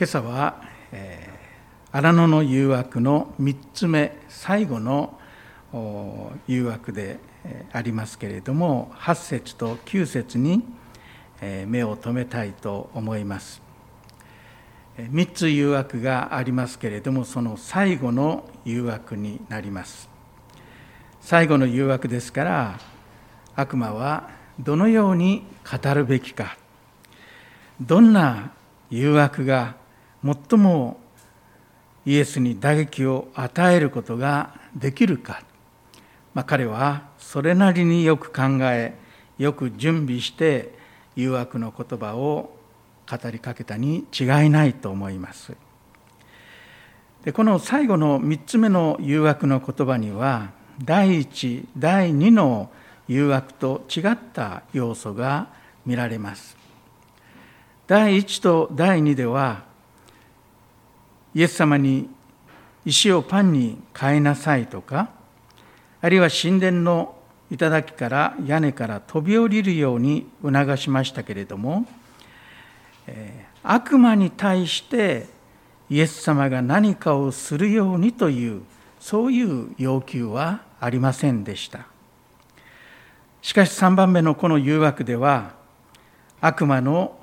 今朝は、えー、荒野の誘惑の3つ目最後の誘惑でありますけれども8節と9節に目を留めたいと思います。3つ誘惑がありますけれどもその最後の誘惑になります。最後の誘惑ですから悪魔はどのように語るべきかどんな誘惑が最もイエスに打撃を与えることができるか、まあ、彼はそれなりによく考えよく準備して誘惑の言葉を語りかけたに違いないと思います。でこの最後の3つ目の誘惑の言葉には第1第2の誘惑と違った要素が見られます。第1と第2ではイエス様に石をパンに変えなさいとかあるいは神殿の頂から屋根から飛び降りるように促しましたけれども、えー、悪魔に対してイエス様が何かをするようにというそういう要求はありませんでした。しかし3番目のこの誘惑では悪魔の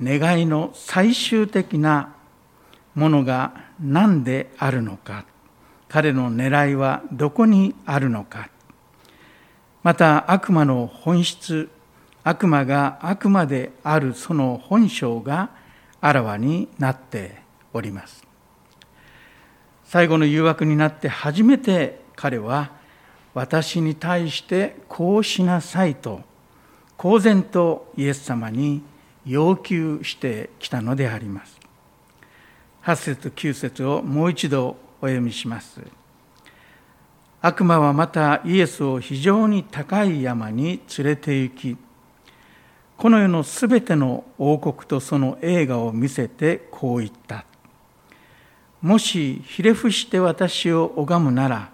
願いの最終的なものが何であるのか。彼の狙いはどこにあるのか。また悪魔の本質悪魔が悪魔であるその本性があらわになっております。最後の誘惑になって初めて彼は私に対してこうしなさいと公然とイエス様に要求してきたのであります。8節9節をもう一度お読みします。悪魔はまたイエスを非常に高い山に連れて行き、この世のすべての王国とその映画を見せてこう言った。もしひれ伏して私を拝むなら、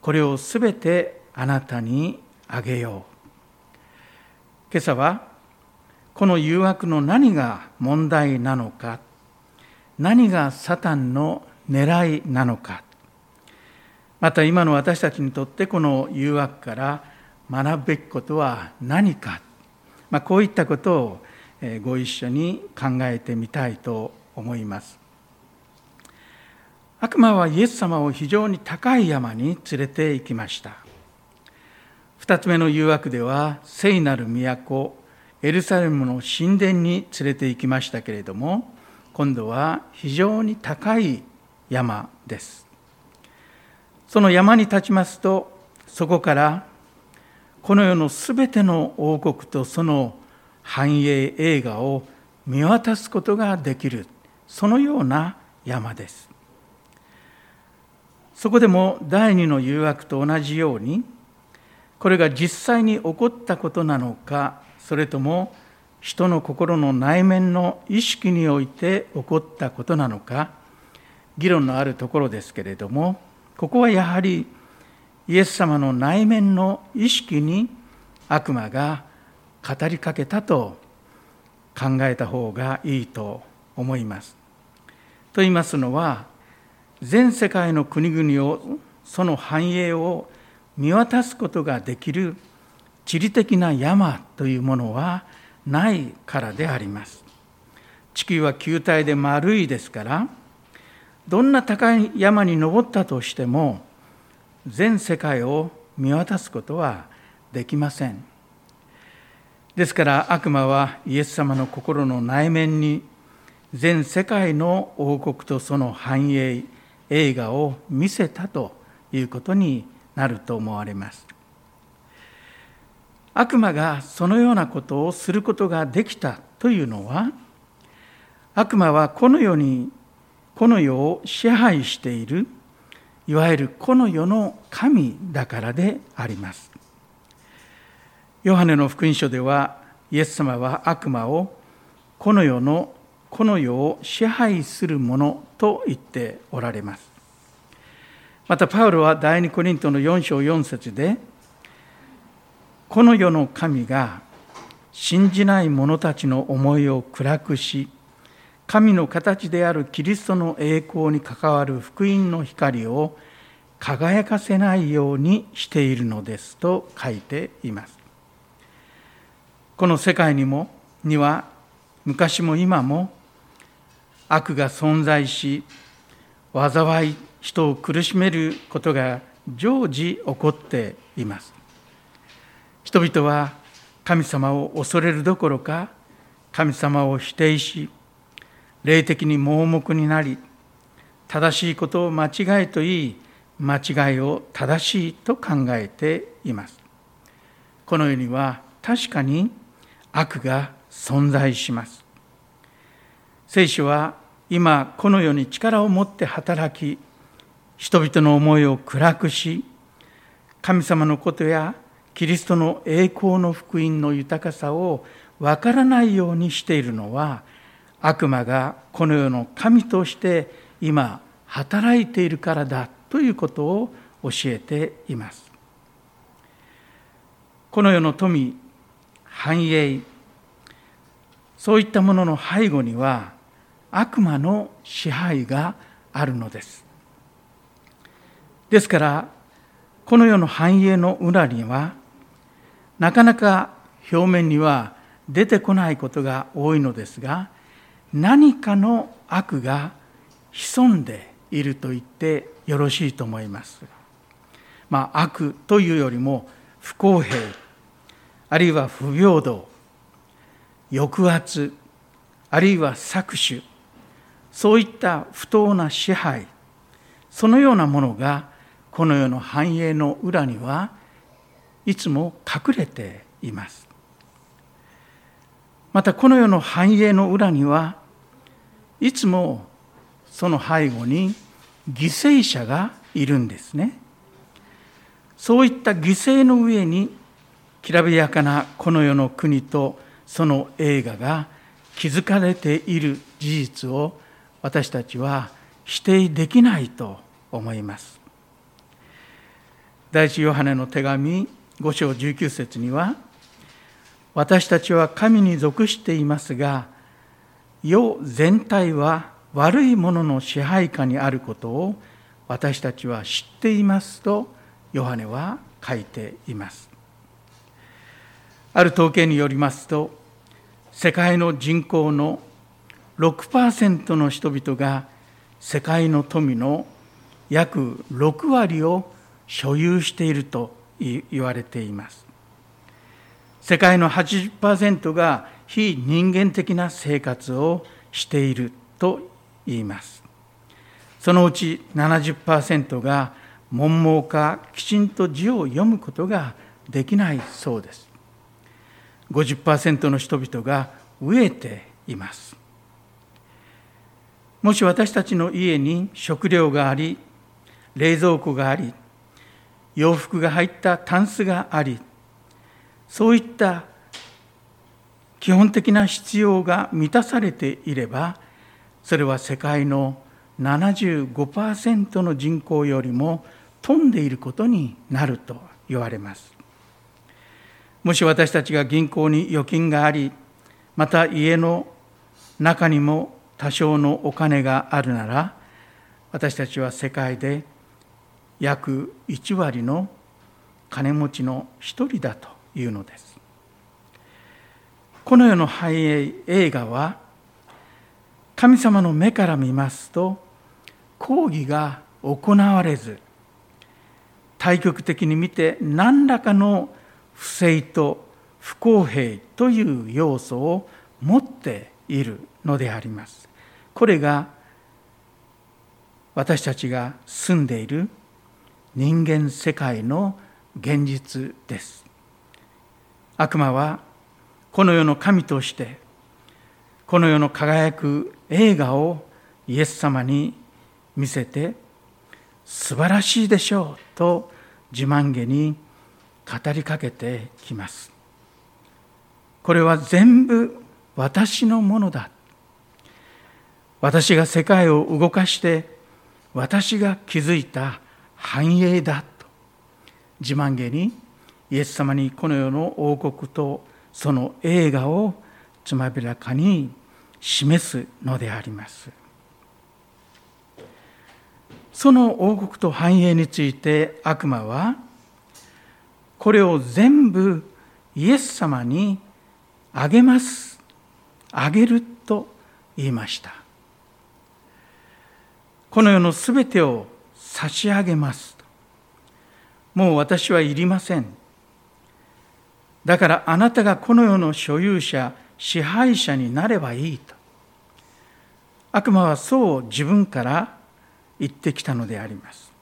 これをすべてあなたにあげよう。今朝はこの誘惑の何が問題なのか何がサタンの狙いなのか。また今の私たちにとってこの誘惑から学ぶべきことは何か、まあ、こういったことをご一緒に考えてみたいと思います。悪魔はイエス様を非常に高い山に連れて行きました。二つ目の誘惑では聖なる都エルサレムの神殿に連れて行きましたけれども今度は非常に高い山です。その山に立ちますとそこからこの世のすべての王国とその繁栄映画を見渡すことができるそのような山です。そこでも第二の誘惑と同じようにこれが実際に起こったことなのかそれとも人の心の内面の意識において起こったことなのか議論のあるところですけれどもここはやはりイエス様の内面の意識に悪魔が語りかけたと考えた方がいいと思います。と言いますのは全世界の国々をその繁栄を見渡すことができる地理的な山というものはないからであります。地球は球体で丸いですから、どんな高い山に登ったとしても、全世界を見渡すことはできません。ですから悪魔はイエス様の心の内面に全世界の王国とその繁栄映画を見せたということになると思われます。悪魔がそのようなことをすることができたというのは悪魔はこの世にこの世を支配しているいわゆるこの世の神だからであります。ヨハネの福音書ではイエス様は悪魔をこの世のこの世を支配するものと言っておられます。またパウロは第二コリントの4章4節でこの世の神が信じない者たちの思いを暗くし神の形であるキリストの栄光に関わる福音の光を輝かせないようにしているのですと書いています。この世界にもには昔も今も悪が存在し災い人を苦しめることが常時起こっています人々は神様を恐れるどころか神様を否定し霊的に盲目になり正しいことを間違いと言い間違いを正しいと考えています。この世には確かに悪が存在します。聖書は今この世に力を持って働き人々の思いを暗くし神様のことやキリストの栄光の福音の豊かさをわからないようにしているのは悪魔がこの世の神として今働いているからだということを教えています。この世の富繁栄そういったものの背後には悪魔の支配があるのです。ですからこの世の繁栄の裏にはなかなか表面には出てこないことが多いのですが何かの悪が潜んでいると言ってよろしいと思います。まあ、悪というよりも不公平あるいは不平等抑圧あるいは搾取そういった不当な支配そのようなものがこの世の繁栄の裏にはいつも隠れています。またこの世の繁栄の裏にはいつもその背後に犠牲者がいるんですね。そういった犠牲の上にきらびやかなこの世の国とその映画が築かれている事実を私たちは否定できないと思います。第一ヨハネの手紙5章19節には私たちは神に属していますが世全体は悪いものの支配下にあることを私たちは知っていますとヨハネは書いています。ある統計によりますと世界の人口の6%の人々が世界の富の約6割を所有していると言われています。世界の80%が非人間的な生活をしていると言います。そのうち70%が文盲かきちんと字を読むことができないそうです。50%の人々が飢えています。もし私たちの家に食料があり冷蔵庫があり洋服が入ったタンスがありそういった基本的な必要が満たされていればそれは世界の75%の人口よりも富んでいることになると言われます。もし私たちが銀行に預金がありまた家の中にも多少のお金があるなら私たちは世界で約1割の金持ちの一人だというのですこの世の繁栄映画は神様の目から見ますと抗議が行われず対極的に見て何らかの不正と不公平という要素を持っているのであります。これが私たちが住んでいる人間世界の現実です。悪魔はこの世の神としてこの世の輝く映画をイエス様に見せて素晴らしいでしょうと自慢げに語りかけてきます。これは全部私のものだ。私が世界を動かして私が築いた繁栄だと。自慢げにイエス様にこの世の王国とその映画をつまびらかに示すのであります。その王国と繁栄について悪魔はこれを全部イエス様にあげます。あげると言いました。この世のすべてを差し上げますもう私はいりません。だからあなたがこの世の所有者支配者になればいいと。悪魔はそう自分から言ってきたのであります。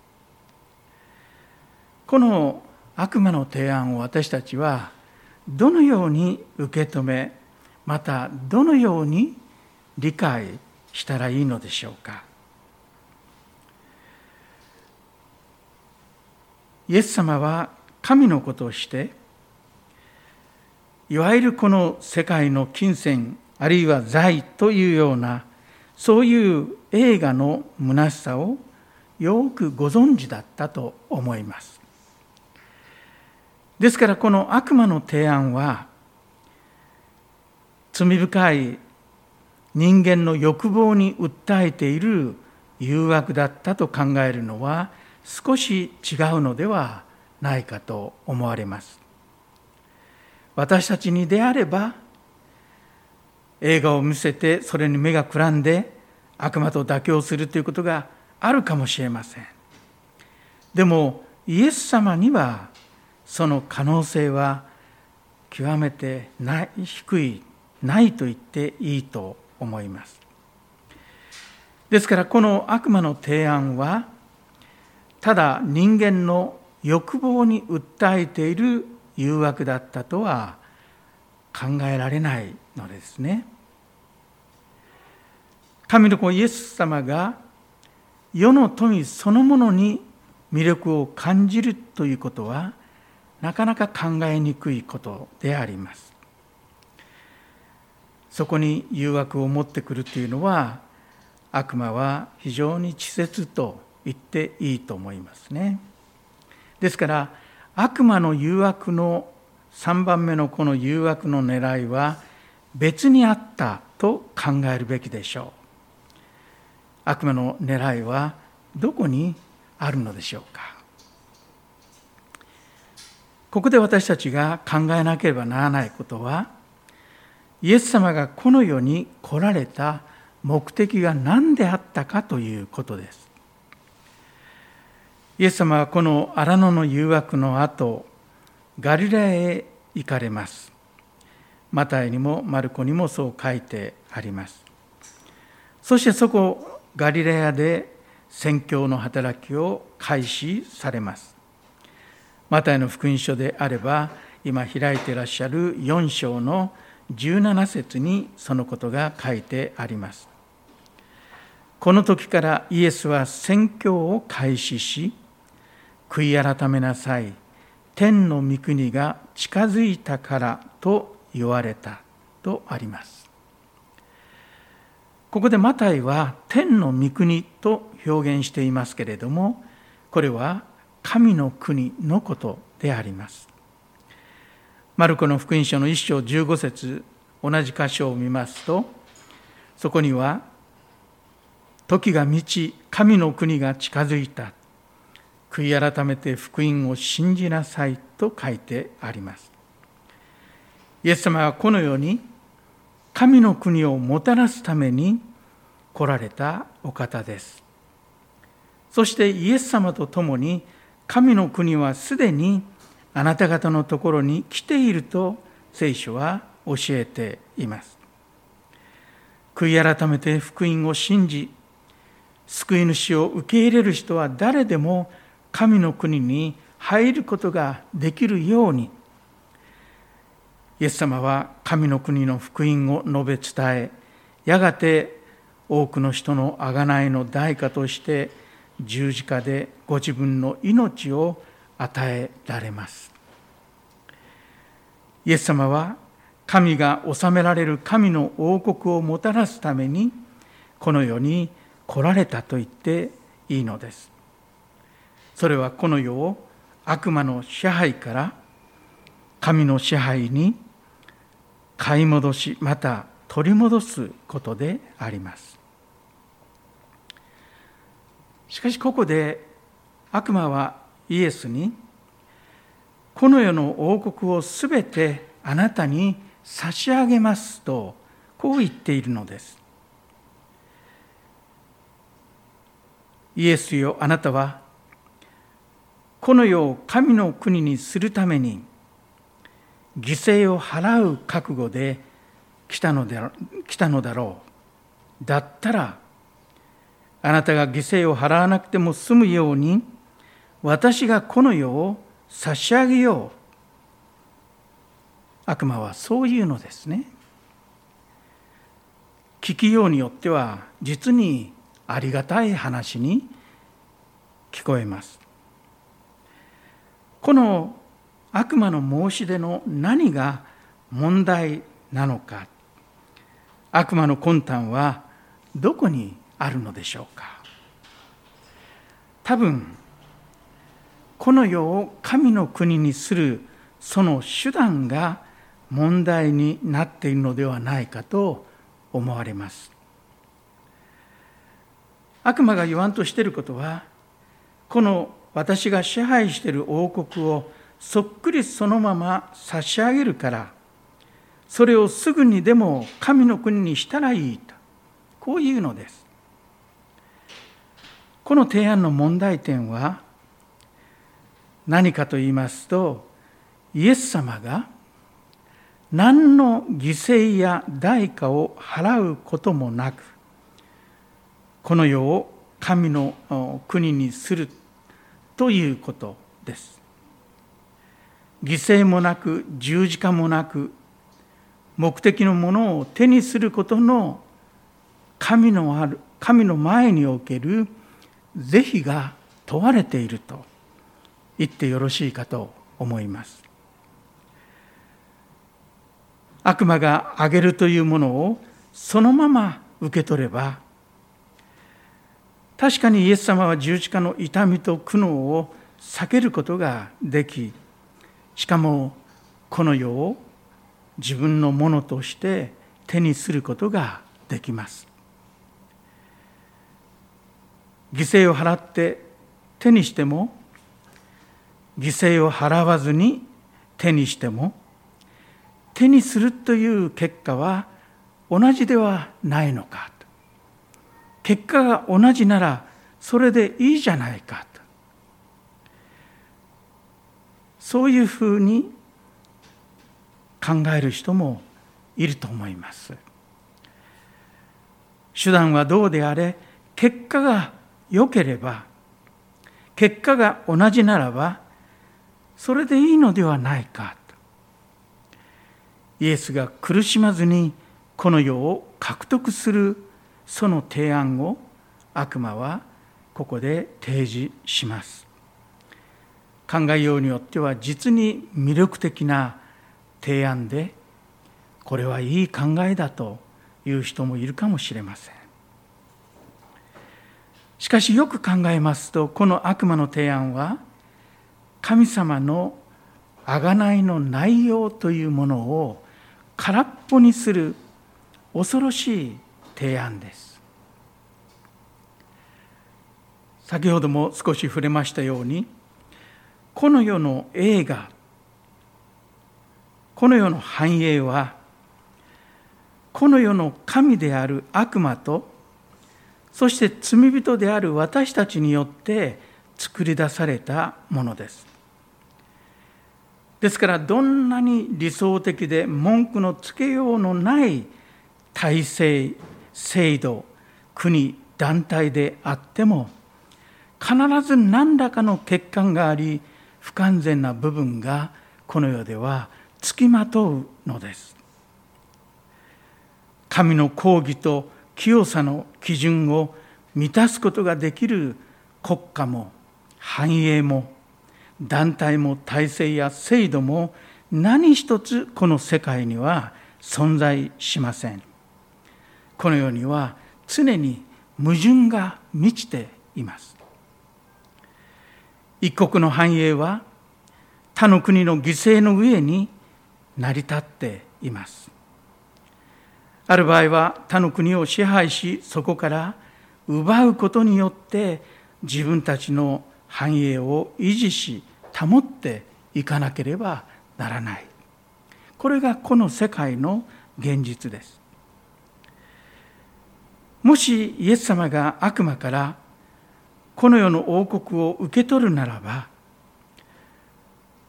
この悪魔の提案を私たちはどのように受け止めまたどのように理解したらいいのでしょうか。イエス様は神のことをしていわゆるこの世界の金銭あるいは財というようなそういう映画の虚しさをよくご存知だったと思います。ですからこの悪魔の提案は罪深い人間の欲望に訴えている誘惑だったと考えるのは少し違うのではないかと思われます。私たちにであれば映画を見せてそれに目がくらんで悪魔と妥協するということがあるかもしれません。でもイエス様にはその可能性は極めてない低いないと言っていいと思います。ですからこの悪魔の提案はただ人間の欲望に訴えている誘惑だったとは考えられないのですね。神の子イエス様が世の富そのものに魅力を感じるということはなかなか考えにくいことであります。そこに誘惑を持ってくるというのは悪魔は非常に稚拙と言っていいと思いますね。ですから悪魔の誘惑の3番目のこの誘惑の狙いは別にあったと考えるべきでしょう。悪魔の狙いはどこにあるのでしょうか。ここで私たちが考えなければならないことは、イエス様がこの世に来られた目的が何であったかということです。イエス様はこの荒野の誘惑の後、ガリラへ行かれます。マタイにもマルコにもそう書いてあります。そしてそこ、ガリラヤで宣教の働きを開始されます。マタイの福音書であれば今開いていらっしゃる4章の17節にそのことが書いてありますこの時からイエスは宣教を開始し悔い改めなさい。天の御国が近づいたからと言われたとあります。ここでマタイは天の御国と表現していますけれどもこれは神の国のことであります。マルコの福音書の一章15節同じ箇所を見ますとそこには「時が満ち神の国が近づいた」「悔い改めて福音を信じなさい」と書いてあります。イエス様はこのように神の国をもたらすために来られたお方です。そしてイエス様と共に神の国はすでにあなた方のところに来ていると聖書は教えています。悔い改めて福音を信じ、救い主を受け入れる人は誰でも神の国に入ることができるように、イエス様は神の国の福音を述べ伝え、やがて多くの人の贖いの代価として十字架でご自分の命を与えられます。イエス様は神が治められる神の王国をもたらすためにこの世に来られたと言っていいのです。それはこの世を悪魔の支配から神の支配に買い戻しまた取り戻すことであります。しかしここで悪魔はイエスにこの世の王国をすべてあなたに差し上げますとこう言っているのです。イエスよあなたはこの世を神の国にするために犠牲を払う覚悟で来たので来たのだろう。だったらあなたが犠牲を払わなくても済むように私がこの世を差し上げよう。悪魔はそういうのですね。聞きようによっては実にありがたい話に聞こえます。この悪魔の申し出の何が問題なのか。悪魔の魂胆はどこにあるのでしょうか。多分この世を神の国にするその手段が問題になっているのではないかと思われます。悪魔が言わんとしていることはこの私が支配している王国をそっくりそのまま差し上げるからそれをすぐにでも神の国にしたらいいとこういうのです。この提案の問題点は何かと言いますとイエス様が何の犠牲や代価を払うこともなくこの世を神の国にするということです。犠牲もなく十字架もなく目的のものを手にすることの神のある神の前における是非が問われていると言ってよろしいかと思います。悪魔があげるというものをそのまま受け取れば確かにイエス様は十字架の痛みと苦悩を避けることができしかもこの世を自分のものとして手にすることができます。犠牲を払って手にしても犠牲を払わずに手にしても手にするという結果は同じではないのか。結果が同じならそれでいいじゃないかと。そういうふうに考える人もいると思います。手段はどうであれ結果が良ければ結果が同じならばそれでいいのではないかと。イエスが苦しまずにこの世を獲得するその提案を悪魔はここで提示します。考えようによっては実に魅力的な提案でこれはいい考えだという人もいるかもしれません。しかしよく考えますとこの悪魔の提案は神様の贖いの内容というものを空っぽにする恐ろしい提案です。先ほども少し触れましたようにこの世の映画この世の繁栄はこの世の神である悪魔とそして罪人である私たちによって作り出されたものです。ですからどんなに理想的で文句のつけようのない体制制度国団体であっても必ず何らかの欠陥があり不完全な部分がこの世ではつきまとうのです。神の公義と清さの基準を満たすことができる国家も繁栄も団体も体制や制度も何一つこの世界には存在しません。この世には常に矛盾が満ちています。一国の繁栄は他の国の犠牲の上に成り立っています。ある場合は他の国を支配しそこから奪うことによって自分たちの繁栄を維持し保っていかなければならない。これがこの世界の現実です。もしイエス様が悪魔からこの世の王国を受け取るならば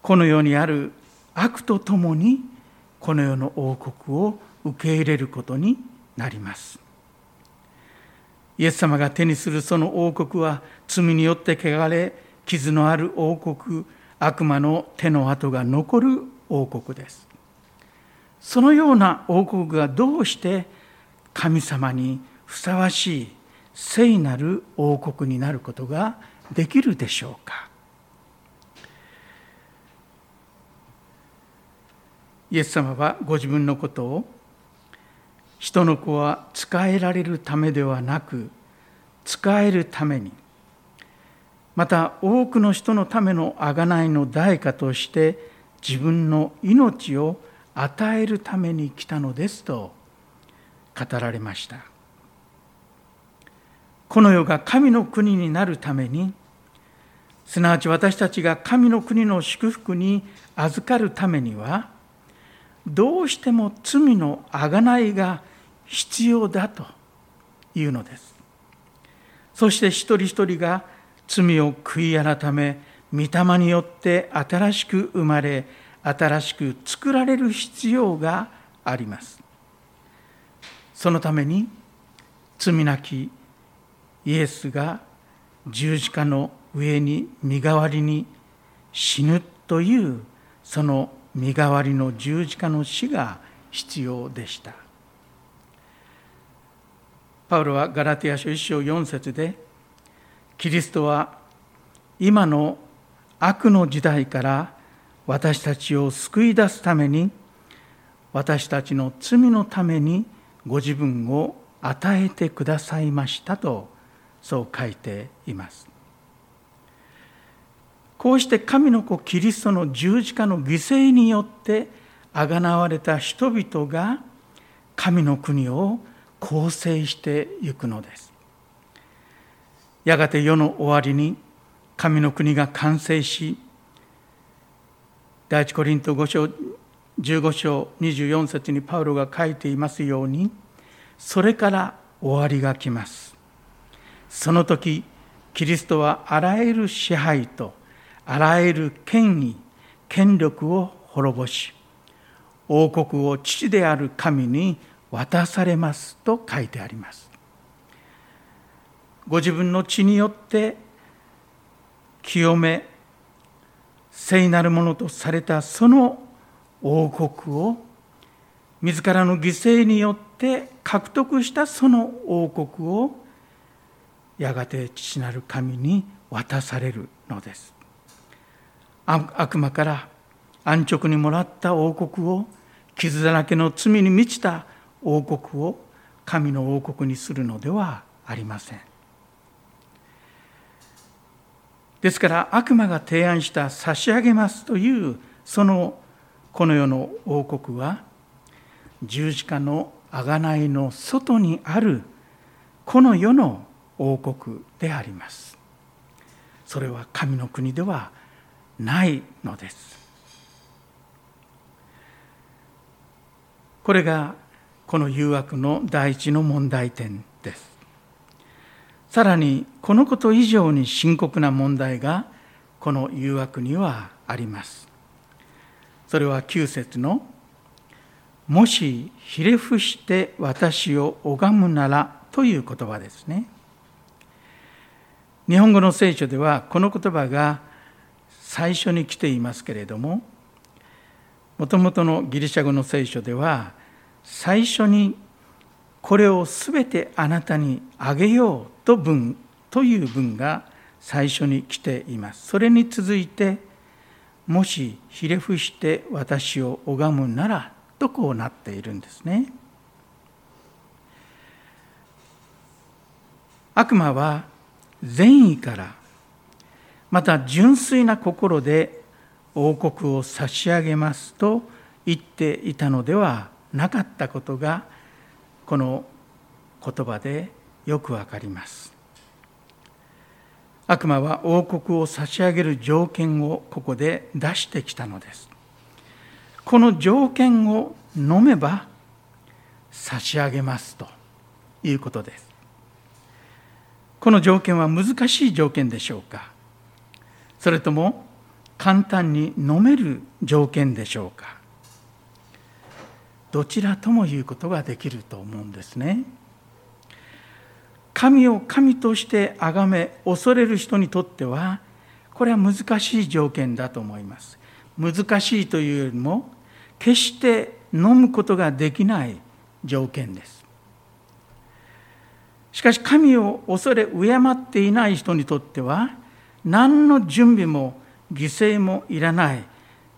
この世にある悪とともにこの世の王国を受け入れることになります。イエス様が手にするその王国は罪によって汚れ傷のある王国悪魔の手の跡が残る王国です。そのような王国がどうして神様にふさわしい聖なる王国になることができるでしょうか。イエス様はご自分のことを人の子は仕えられるためではなく仕えるためにまた多くの人のための贖いの代価として自分の命を与えるために来たのですと語られました。この世が神の国になるためにすなわち私たちが神の国の祝福に預かるためにはどうしても罪の贖いが必要だというのです。そして一人一人が罪を悔い改め御霊によって新しく生まれ新しく作られる必要があります。そのために罪なきイエスが十字架の上に身代わりに死ぬというその身代わりの十字架の死が必要でした。パウロはガラティア書1章4節でキリストは今の悪の時代から私たちを救い出すために私たちの罪のためにご自分を与えてくださいましたとそう書いています。こうして神の子キリストの十字架の犠牲によってあがなわれた人々が神の国を構成していくのです。やがて世の終わりに神の国が完成し第一コリント5章15章24節にパウロが書いていますようにそれから終わりが来ます。その時キリストはあらゆる支配とあらゆる権威権力を滅ぼし王国を父である神に渡されますと書いてあります。ご自分の血によって清め聖なるものとされたその王国を自らの犠牲によって獲得したその王国をやがて父なる神に渡されるのです。悪魔から安直にもらった王国を傷だらけの罪に満ちた王国を神の王国にするのではありません。ですから悪魔が提案した差し上げますというそのこの世の王国は十字架の贖いの外にあるこの世の王国であります。それは神の国ではないのです。これがこの誘惑の第一の問題点です。さらにこのこと以上に深刻な問題がこの誘惑にはあります。それは9節の「もしひれ伏して私を拝むなら」という言葉ですね。日本語の聖書ではこの言葉が最初に来ていますけれどももともとのギリシャ語の聖書では最初にこれをすべてあなたにあげようと文という文が最初に来ています。それに続いてもしひれ伏して私を拝むならとこうなっているんですね。悪魔は善意からまた純粋な心で王国を差し上げますと言っていたのではなかったことがこの言葉でよくわかります。悪魔は王国を差し上げる条件をここで出してきたのです。この条件を飲めば差し上げますということです。この条件は難しい条件でしょうか？それとも簡単に飲める条件でしょうか？どちらとも言うことができると思うんですね。神を神として崇め恐れる人にとってはこれは難しい条件だと思います。難しいというよりも決して飲むことができない条件です。しかし神を恐れ敬っていない人にとっては何の準備も犠牲もいらない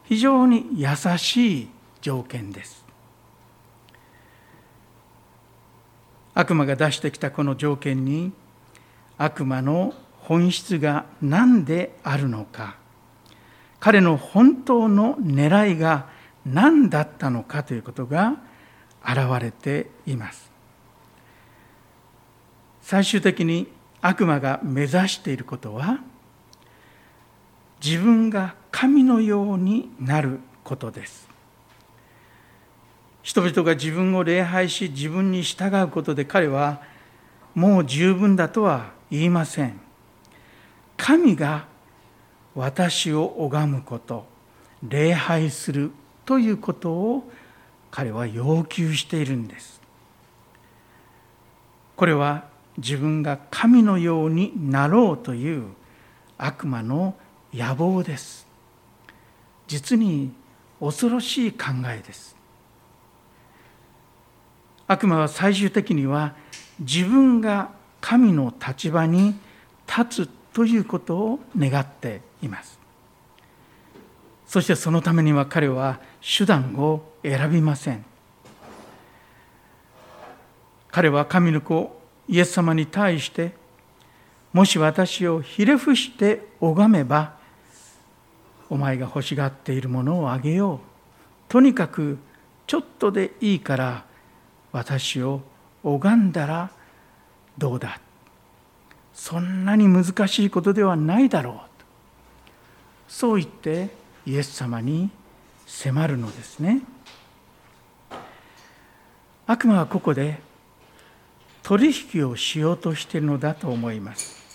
非常に優しい条件です。悪魔が出してきたこの条件に悪魔の本質が何であるのか彼の本当の狙いが何だったのかということが現れています。最終的に悪魔が目指していることは自分が神のようになることです。人々が自分を礼拝し自分に従うことで彼はもう十分だとは言いません。神が私を拝むこと礼拝するということを彼は要求しているんです。これは自分が神のようになろうという悪魔の野望です。実に恐ろしい考えです。悪魔は最終的には自分が神の立場に立つということを願っています。そしてそのためには彼は手段を選びません。彼は神の子イエス様に対してもし私をひれ伏して拝めばお前が欲しがっているものをあげよう。とにかくちょっとでいいから私を拝んだらどうだ。そんなに難しいことではないだろう。そう言ってイエス様に迫るのですね。悪魔はここで取引をしようとしているのだと思います。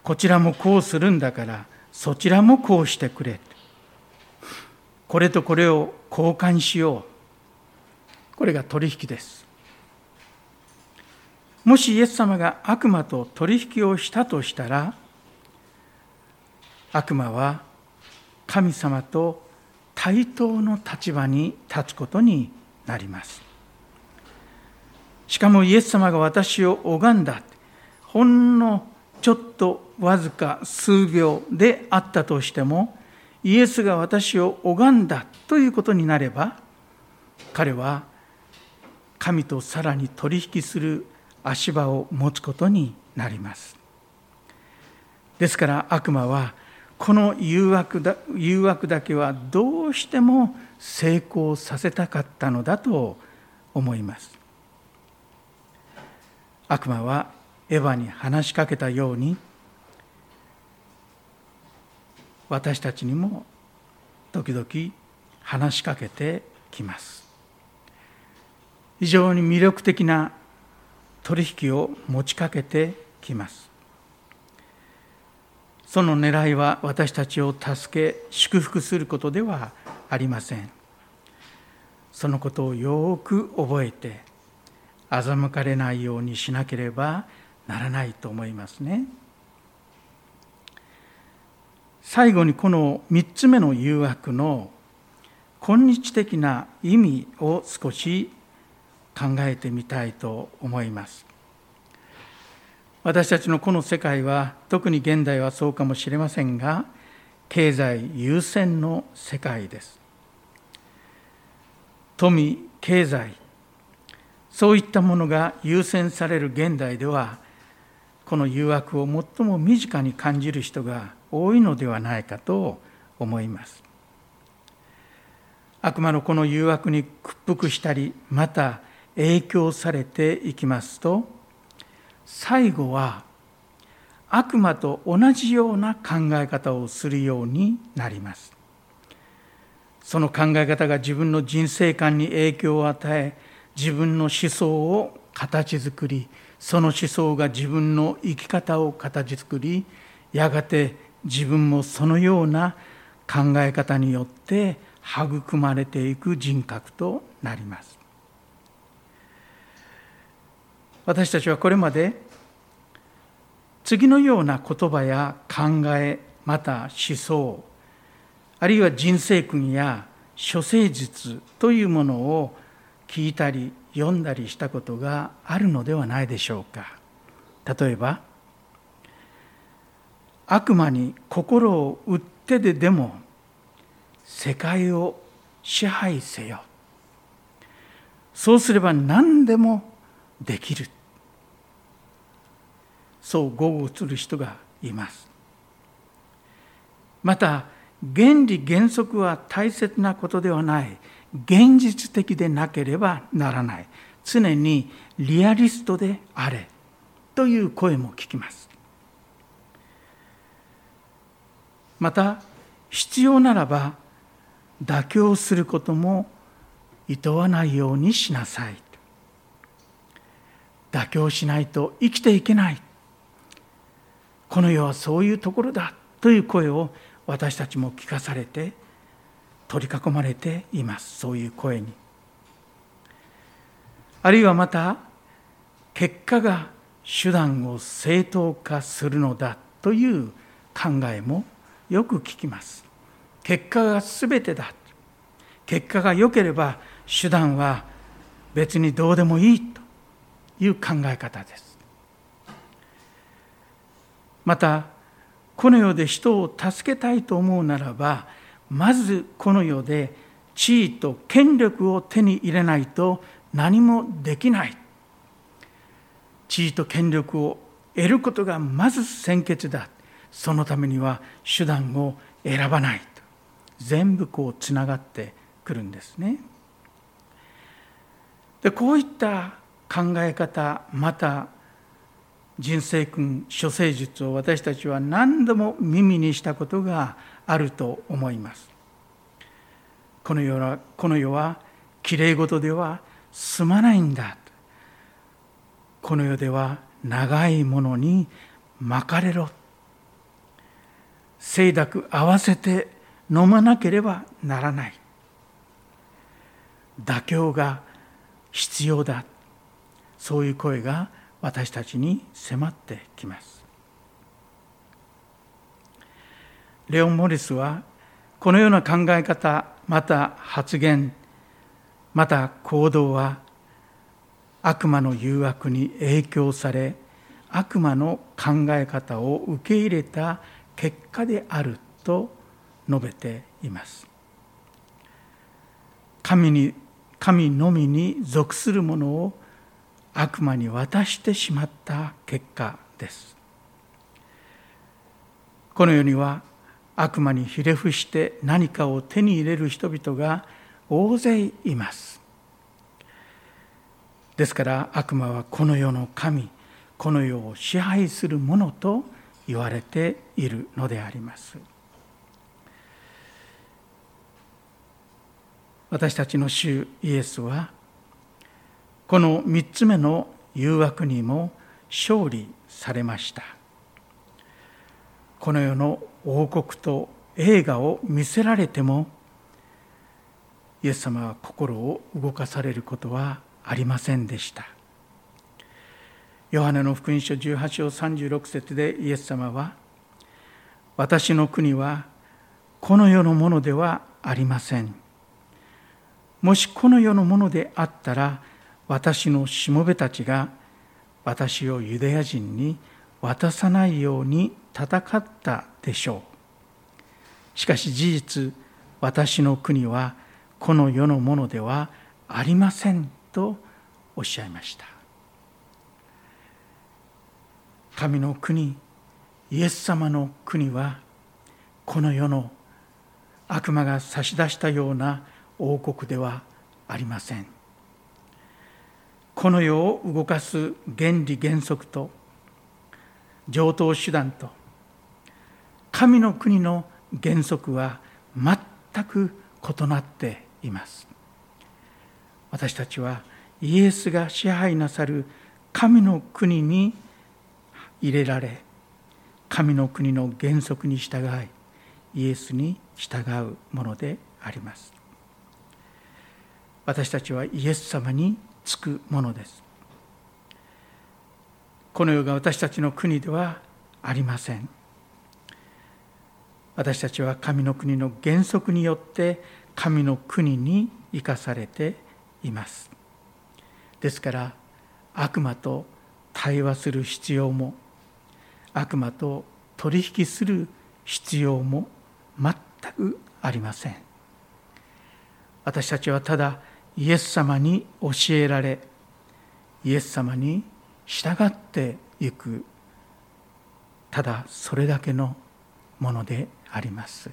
こちらもこうするんだからそちらもこうしてくれ。これとこれを交換しよう。これが取引です。もしイエス様が悪魔と取引をしたとしたら悪魔は神様と対等の立場に立つことになります。しかもイエス様が私を拝んだ。ほんのちょっとわずか数秒であったとしてもイエスが私を拝んだということになれば彼は神とさらに取引する足場を持つことになります。ですから悪魔はこの誘惑だ誘惑だけはどうしても成功させたかったのだと思います。悪魔はエヴァに話しかけたように私たちにも時々話しかけてきます。非常に魅力的な取引を持ちかけてきます。その狙いは私たちを助け祝福することではありません。そのことをよく覚えて欺かれないようにしなければならないと思いますね。最後にこの3つ目の誘惑の今日的な意味を少し考えてみたいと思います。私たちのこの世界は特に現代はそうかもしれませんが経済優先の世界です。富経済そういったものが優先される現代ではこの誘惑を最も身近に感じる人が多いのではないかと思います。悪魔のこの誘惑に屈服したりまた影響されていきますと最後は悪魔と同じような考え方をするようになります。その考え方が自分の人生観に影響を与え自分の思想を形作りその思想が自分の生き方を形作りやがて自分もそのような考え方によって育まれていく人格となります。私たちはこれまで次のような言葉や考えまた思想あるいは人生訓や処世術というものを聞いたり読んだりしたことがあるのではないでしょうか。例えば悪魔に心を売ってででも世界を支配せよ。そうすれば何でもできる。そう豪語する人がいます。また原理原則は大切なことではない。現実的でなければならない。常にリアリストであれという声も聞きます。また必要ならば妥協することもいとわないようにしなさい。妥協しないと生きていけない。この世はそういうところだという声を私たちも聞かされて取り囲まれています。そういう声に。あるいはまた結果が手段を正当化するのだという考えもよく聞きます。結果が全てだ。結果が良ければ手段は別にどうでもいいという考え方です。またこの世で人を助けたいと思うならばまずこの世で地位と権力を手に入れないと何もできない。地位と権力を得ることがまず先決だ。そのためには手段を選ばないと。全部こうつながってくるんですね。でこういった考え方また人生訓処世術を私たちは何度も耳にしたことがあると思います。この世はこの世はきれい事では済まないんだ。この世では長いものに巻かれろ。清濁合わせて飲まなければならない。妥協が必要だ。そういう声が私たちに迫ってきます。レオン・モリスはこのような考え方また発言また行動は悪魔の誘惑に影響され悪魔の考え方を受け入れた結果であると述べています。神に神のみに属するものを悪魔に渡してしまった結果です。この世には悪魔にひれ伏して何かを手に入れる人々が大勢います。ですから悪魔はこの世の神この世を支配するものと言われているのであります。私たちの主イエスはこの3つ目の誘惑にも勝利されました。この世の王国と映画を見せられてもイエス様は心を動かされることはありませんでした。ヨハネの福音書18章36節でイエス様は「私の国はこの世のものではありません」もしこの世のものであったら私のしもべたちが私をユダヤ人に渡さないように戦ったでしょう。しかし事実私の国はこの世のものではありませんとおっしゃいました。神の国イエス様の国はこの世の悪魔が差し出したような王国ではありません。この世を動かす原理原則と上等手段と。神の国の原則は全く異なっています。私たちはイエスが支配なさる神の国に入れられ神の国の原則に従いイエスに従うものであります。私たちはイエス様につくものです。この世が私たちの国ではありません。私たちは神の国の原則によって神の国に生かされています。ですから悪魔と対話する必要も悪魔と取引する必要も全くありません。私たちはただイエス様に教えられイエス様に従っていく。ただそれだけのものであります。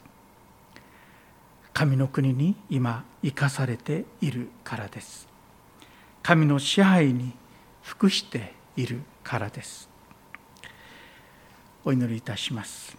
神の国に今生かされているからです。神の支配に服しているからです。お祈りいたします。